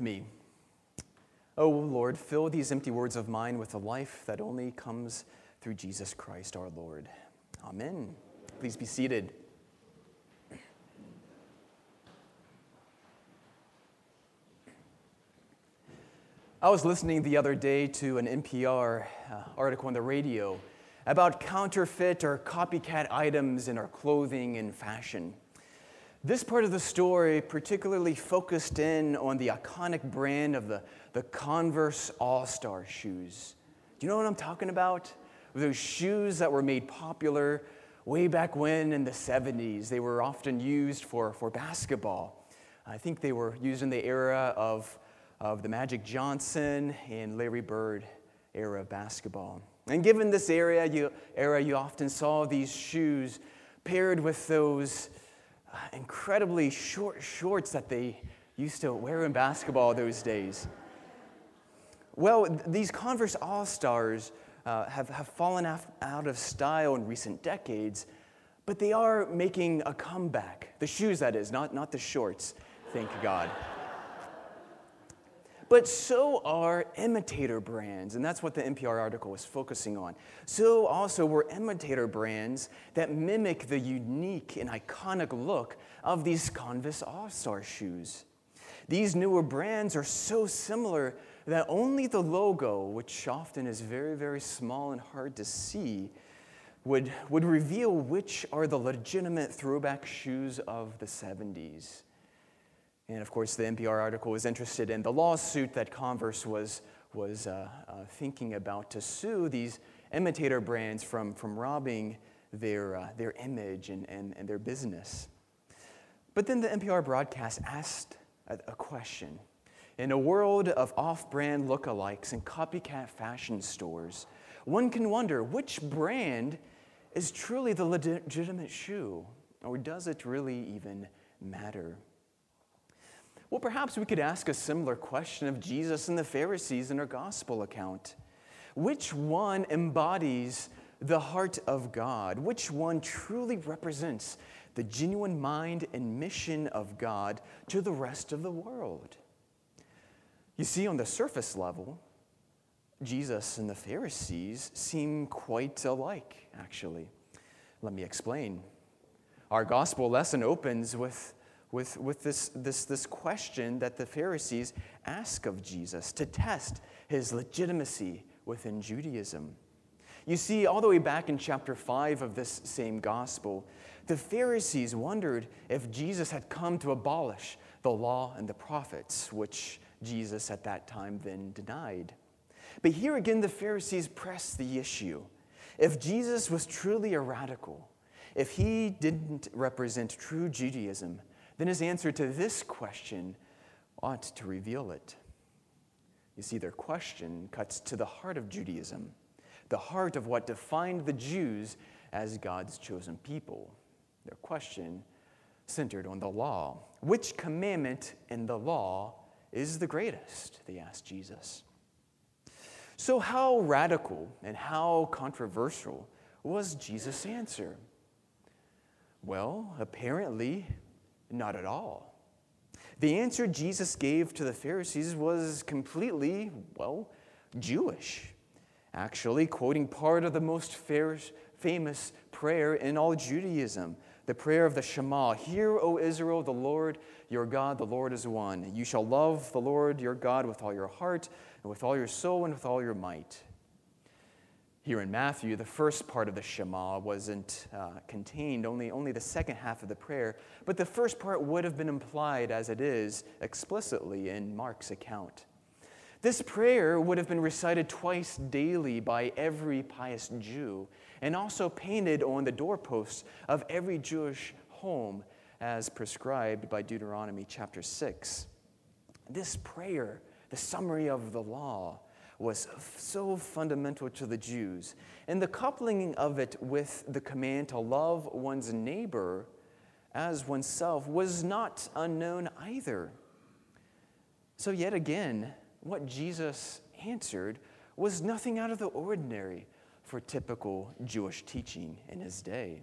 me. Oh Lord, fill these empty words of mine with a life that only comes through Jesus Christ our Lord. Amen. Please be seated. I was listening the other day to an NPR uh, article on the radio about counterfeit or copycat items in our clothing and fashion. This part of the story particularly focused in on the iconic brand of the, the Converse All Star shoes. Do you know what I'm talking about? Those shoes that were made popular way back when in the 70s. They were often used for, for basketball. I think they were used in the era of, of the Magic Johnson and Larry Bird era of basketball. And given this area, you, era, you often saw these shoes paired with those incredibly short shorts that they used to wear in basketball those days. Well, these Converse All Stars uh, have, have fallen out of style in recent decades, but they are making a comeback. The shoes, that is, not, not the shorts, thank God. But so are imitator brands, and that's what the NPR article was focusing on. So also were imitator brands that mimic the unique and iconic look of these Converse All Star shoes. These newer brands are so similar that only the logo, which often is very, very small and hard to see, would, would reveal which are the legitimate throwback shoes of the 70s. And of course, the NPR article was interested in the lawsuit that Converse was, was uh, uh, thinking about to sue these imitator brands from, from robbing their, uh, their image and, and, and their business. But then the NPR broadcast asked a, a question. In a world of off brand lookalikes and copycat fashion stores, one can wonder which brand is truly the legitimate shoe, or does it really even matter? Well, perhaps we could ask a similar question of Jesus and the Pharisees in our gospel account. Which one embodies the heart of God? Which one truly represents the genuine mind and mission of God to the rest of the world? You see, on the surface level, Jesus and the Pharisees seem quite alike, actually. Let me explain. Our gospel lesson opens with with, with this, this, this question that the Pharisees ask of Jesus to test his legitimacy within Judaism. You see, all the way back in chapter 5 of this same gospel, the Pharisees wondered if Jesus had come to abolish the law and the prophets, which Jesus at that time then denied. But here again, the Pharisees pressed the issue. If Jesus was truly a radical, if he didn't represent true Judaism, then his answer to this question ought to reveal it. You see, their question cuts to the heart of Judaism, the heart of what defined the Jews as God's chosen people. Their question centered on the law. Which commandment in the law is the greatest? They asked Jesus. So, how radical and how controversial was Jesus' answer? Well, apparently, not at all. The answer Jesus gave to the Pharisees was completely, well, Jewish. Actually, quoting part of the most famous prayer in all Judaism, the prayer of the Shema Hear, O Israel, the Lord your God, the Lord is one. You shall love the Lord your God with all your heart, and with all your soul, and with all your might. Here in Matthew, the first part of the Shema wasn't uh, contained, only, only the second half of the prayer, but the first part would have been implied as it is explicitly in Mark's account. This prayer would have been recited twice daily by every pious Jew and also painted on the doorposts of every Jewish home as prescribed by Deuteronomy chapter 6. This prayer, the summary of the law, was so fundamental to the Jews. And the coupling of it with the command to love one's neighbor as oneself was not unknown either. So, yet again, what Jesus answered was nothing out of the ordinary for typical Jewish teaching in his day.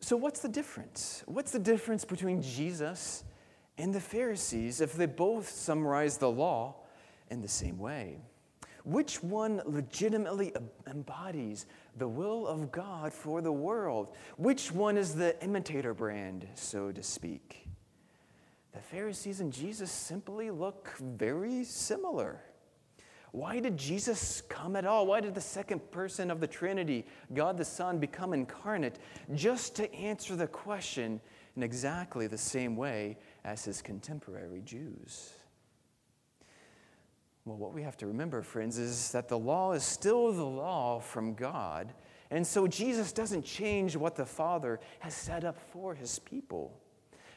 So, what's the difference? What's the difference between Jesus and the Pharisees if they both summarize the law in the same way? Which one legitimately embodies the will of God for the world? Which one is the imitator brand, so to speak? The Pharisees and Jesus simply look very similar. Why did Jesus come at all? Why did the second person of the Trinity, God the Son, become incarnate? Just to answer the question in exactly the same way as his contemporary Jews. Well, what we have to remember, friends, is that the law is still the law from God. And so Jesus doesn't change what the Father has set up for his people.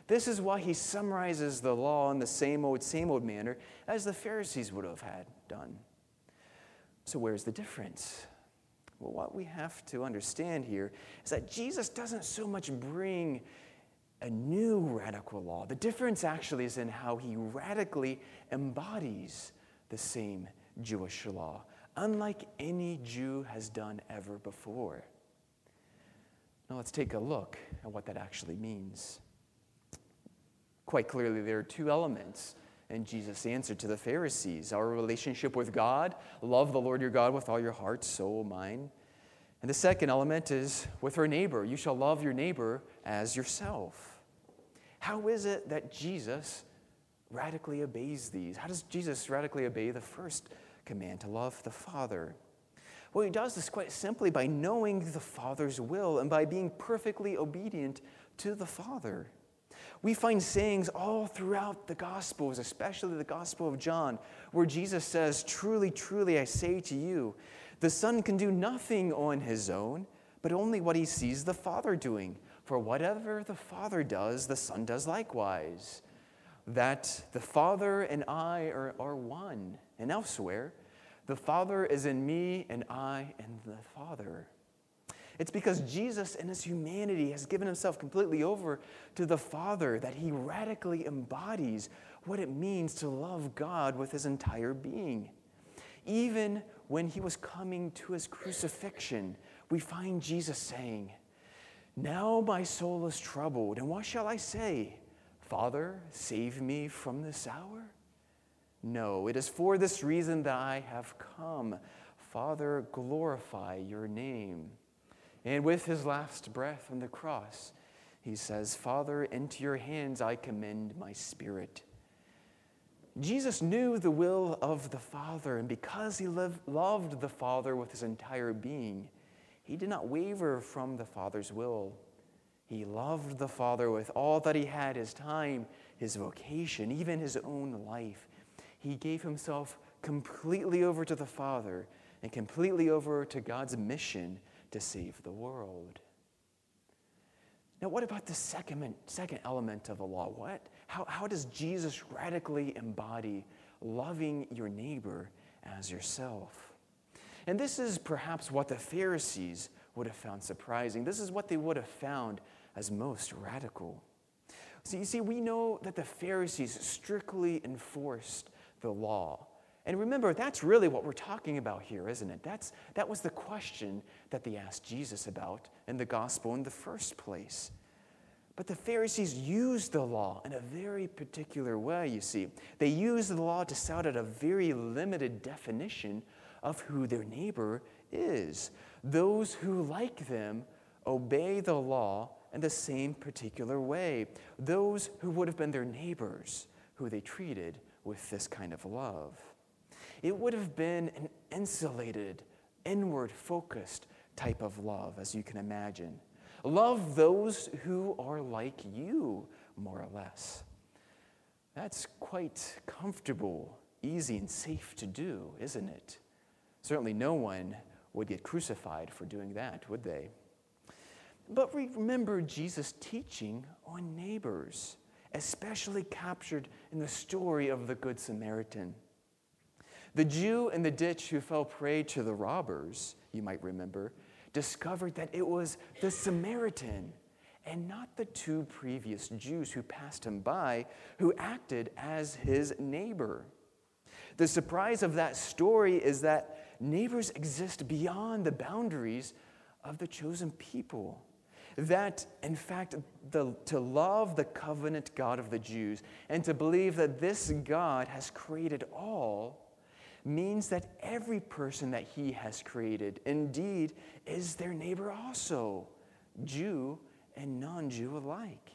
This is why he summarizes the law in the same old, same old manner as the Pharisees would have had done. So, where's the difference? Well, what we have to understand here is that Jesus doesn't so much bring a new radical law. The difference actually is in how he radically embodies the same Jewish law, unlike any Jew has done ever before. Now let's take a look at what that actually means. Quite clearly, there are two elements in Jesus' answer to the Pharisees our relationship with God, love the Lord your God with all your heart, soul, mind. And the second element is with our neighbor. You shall love your neighbor as yourself. How is it that Jesus radically obeys these. How does Jesus radically obey the first command to love the Father? Well, he does this quite simply by knowing the Father's will and by being perfectly obedient to the Father. We find sayings all throughout the Gospels, especially the Gospel of John, where Jesus says, Truly, truly, I say to you, the Son can do nothing on his own, but only what he sees the Father doing. For whatever the Father does, the Son does likewise that the Father and I are, are one. And elsewhere, the Father is in me and I in the Father. It's because Jesus in his humanity has given himself completely over to the Father that he radically embodies what it means to love God with his entire being. Even when he was coming to his crucifixion, we find Jesus saying, Now my soul is troubled, and what shall I say? Father, save me from this hour? No, it is for this reason that I have come. Father, glorify your name. And with his last breath on the cross, he says, Father, into your hands I commend my spirit. Jesus knew the will of the Father, and because he loved the Father with his entire being, he did not waver from the Father's will. He loved the Father with all that he had his time, his vocation, even his own life. He gave himself completely over to the Father and completely over to God's mission to save the world. Now, what about the second, second element of the law? What? How, how does Jesus radically embody loving your neighbor as yourself? And this is perhaps what the Pharisees would have found surprising. This is what they would have found as most radical. So you see, we know that the Pharisees strictly enforced the law. And remember, that's really what we're talking about here, isn't it? That's, that was the question that they asked Jesus about in the gospel in the first place. But the Pharisees used the law in a very particular way, you see. They used the law to set out a very limited definition of who their neighbor is. Those who, like them, obey the law in the same particular way. Those who would have been their neighbors, who they treated with this kind of love. It would have been an insulated, inward focused type of love, as you can imagine. Love those who are like you, more or less. That's quite comfortable, easy, and safe to do, isn't it? Certainly, no one would get crucified for doing that, would they? But remember Jesus' teaching on neighbors, especially captured in the story of the Good Samaritan. The Jew in the ditch who fell prey to the robbers, you might remember, discovered that it was the Samaritan and not the two previous Jews who passed him by who acted as his neighbor. The surprise of that story is that neighbors exist beyond the boundaries of the chosen people. That, in fact, the, to love the covenant God of the Jews and to believe that this God has created all means that every person that he has created indeed is their neighbor also, Jew and non Jew alike.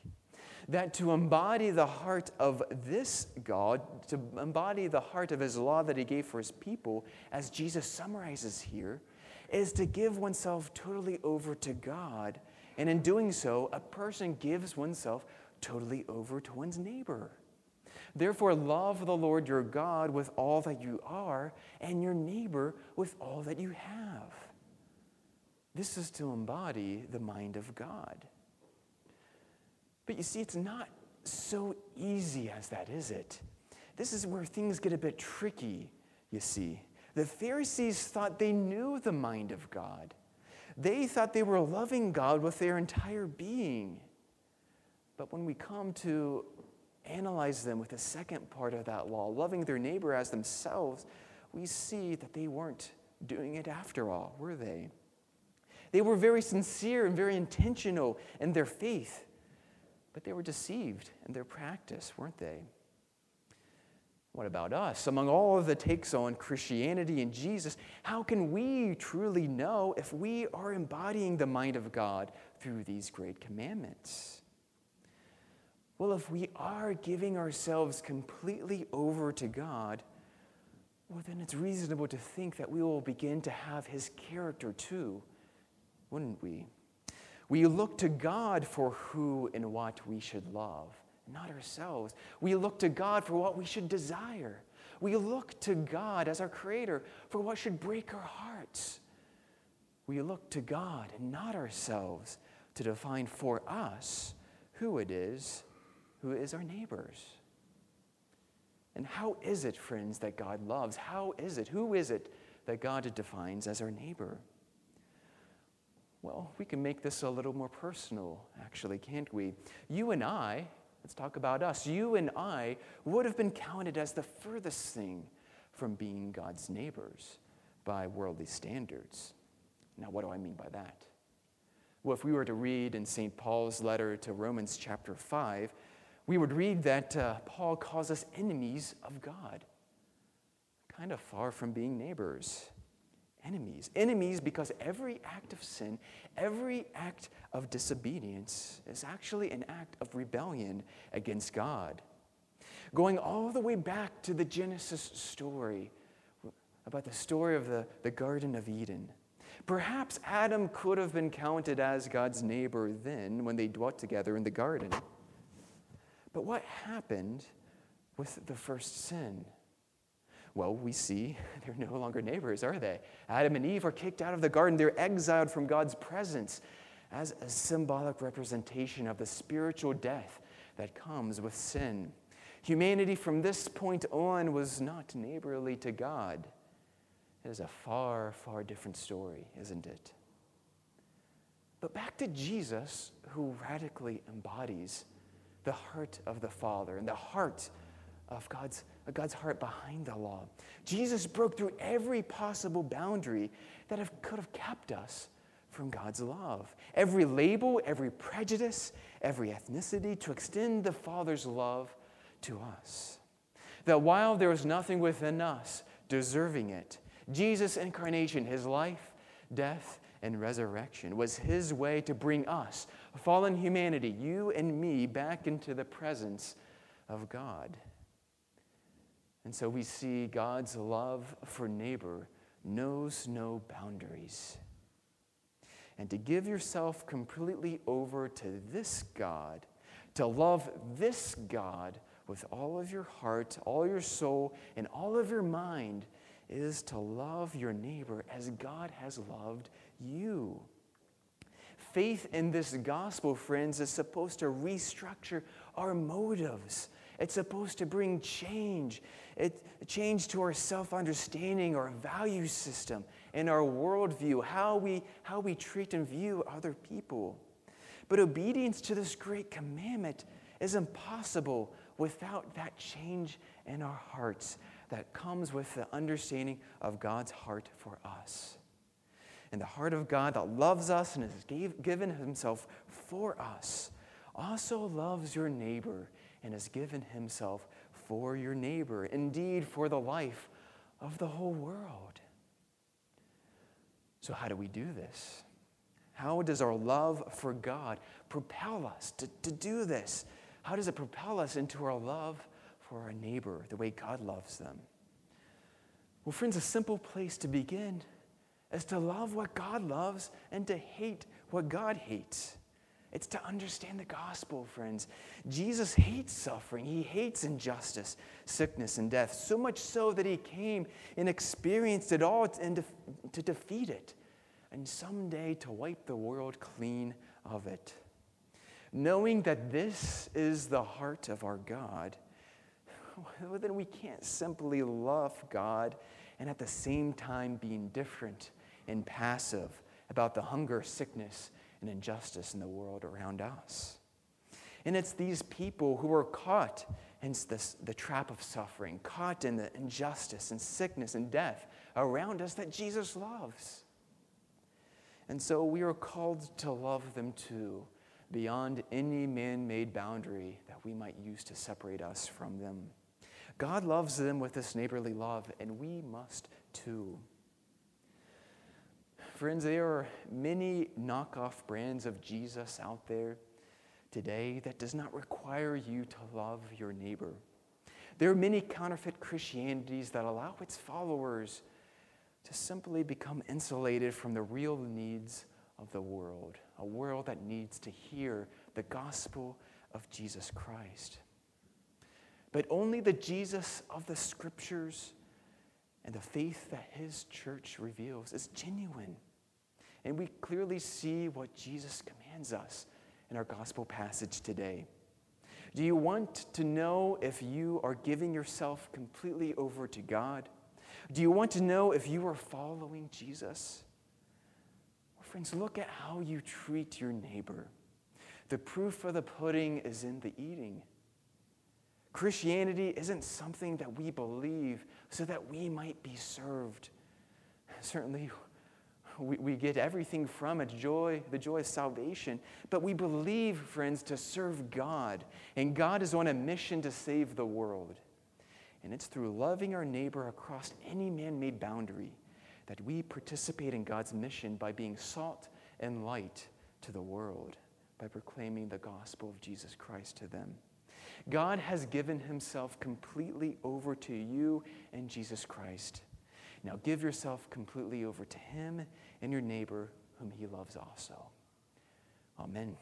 That to embody the heart of this God, to embody the heart of his law that he gave for his people, as Jesus summarizes here, is to give oneself totally over to God. And in doing so, a person gives oneself totally over to one's neighbor. Therefore, love the Lord your God with all that you are, and your neighbor with all that you have. This is to embody the mind of God. But you see, it's not so easy as that, is it? This is where things get a bit tricky, you see. The Pharisees thought they knew the mind of God. They thought they were loving God with their entire being. But when we come to analyze them with the second part of that law, loving their neighbor as themselves, we see that they weren't doing it after all, were they? They were very sincere and very intentional in their faith, but they were deceived in their practice, weren't they? What about us? Among all of the takes on Christianity and Jesus, how can we truly know if we are embodying the mind of God through these great commandments? Well, if we are giving ourselves completely over to God, well, then it's reasonable to think that we will begin to have His character too, wouldn't we? We look to God for who and what we should love not ourselves. We look to God for what we should desire. We look to God as our Creator for what should break our hearts. We look to God and not ourselves to define for us who it is who is our neighbors. And how is it, friends, that God loves? How is it? Who is it that God defines as our neighbor? Well, we can make this a little more personal, actually, can't we? You and I, Let's talk about us. You and I would have been counted as the furthest thing from being God's neighbors by worldly standards. Now, what do I mean by that? Well, if we were to read in St. Paul's letter to Romans chapter 5, we would read that uh, Paul calls us enemies of God, kind of far from being neighbors enemies. Enemies because every act of sin, every act of disobedience is actually an act of rebellion against God. Going all the way back to the Genesis story about the story of the, the Garden of Eden. Perhaps Adam could have been counted as God's neighbor then when they dwelt together in the garden. But what happened with the first sin? Well, we see they're no longer neighbors, are they? Adam and Eve are kicked out of the garden. They're exiled from God's presence as a symbolic representation of the spiritual death that comes with sin. Humanity from this point on was not neighborly to God. It is a far, far different story, isn't it? But back to Jesus, who radically embodies the heart of the Father and the heart of God's God's heart behind the law. Jesus broke through every possible boundary that have, could have kept us from God's love. Every label, every prejudice, every ethnicity to extend the Father's love to us. That while there was nothing within us deserving it, Jesus' incarnation, his life, death, and resurrection was his way to bring us, fallen humanity, you and me, back into the presence of God. And so we see God's love for neighbor knows no boundaries. And to give yourself completely over to this God, to love this God with all of your heart, all your soul, and all of your mind, is to love your neighbor as God has loved you. Faith in this gospel, friends, is supposed to restructure our motives it's supposed to bring change. It, change to our self understanding, our value system, and our worldview, how we, how we treat and view other people. But obedience to this great commandment is impossible without that change in our hearts that comes with the understanding of God's heart for us. and the heart of God that loves us and has gave, given himself for us also loves your neighbor and has given himself for your neighbor, indeed, for the life of the whole world. So, how do we do this? How does our love for God propel us to, to do this? How does it propel us into our love for our neighbor the way God loves them? Well, friends, a simple place to begin is to love what God loves and to hate what God hates. It's to understand the gospel, friends. Jesus hates suffering. He hates injustice, sickness, and death, so much so that he came and experienced it all and to, to defeat it, and someday to wipe the world clean of it. Knowing that this is the heart of our God, well, then we can't simply love God and at the same time be indifferent and passive about the hunger, sickness, and injustice in the world around us. And it's these people who are caught in this, the trap of suffering, caught in the injustice and sickness and death around us that Jesus loves. And so we are called to love them too, beyond any man made boundary that we might use to separate us from them. God loves them with this neighborly love, and we must too. Friends, there are many knockoff brands of Jesus out there today that does not require you to love your neighbor. There are many counterfeit Christianities that allow its followers to simply become insulated from the real needs of the world, a world that needs to hear the gospel of Jesus Christ. But only the Jesus of the scriptures and the faith that his church reveals is genuine. And we clearly see what Jesus commands us in our gospel passage today. Do you want to know if you are giving yourself completely over to God? Do you want to know if you are following Jesus? Well, friends, look at how you treat your neighbor. The proof of the pudding is in the eating. Christianity isn't something that we believe so that we might be served. Certainly, we, we get everything from it joy, the joy of salvation. But we believe, friends, to serve God. And God is on a mission to save the world. And it's through loving our neighbor across any man made boundary that we participate in God's mission by being salt and light to the world, by proclaiming the gospel of Jesus Christ to them. God has given himself completely over to you and Jesus Christ. Now give yourself completely over to him and your neighbor whom he loves also. Amen.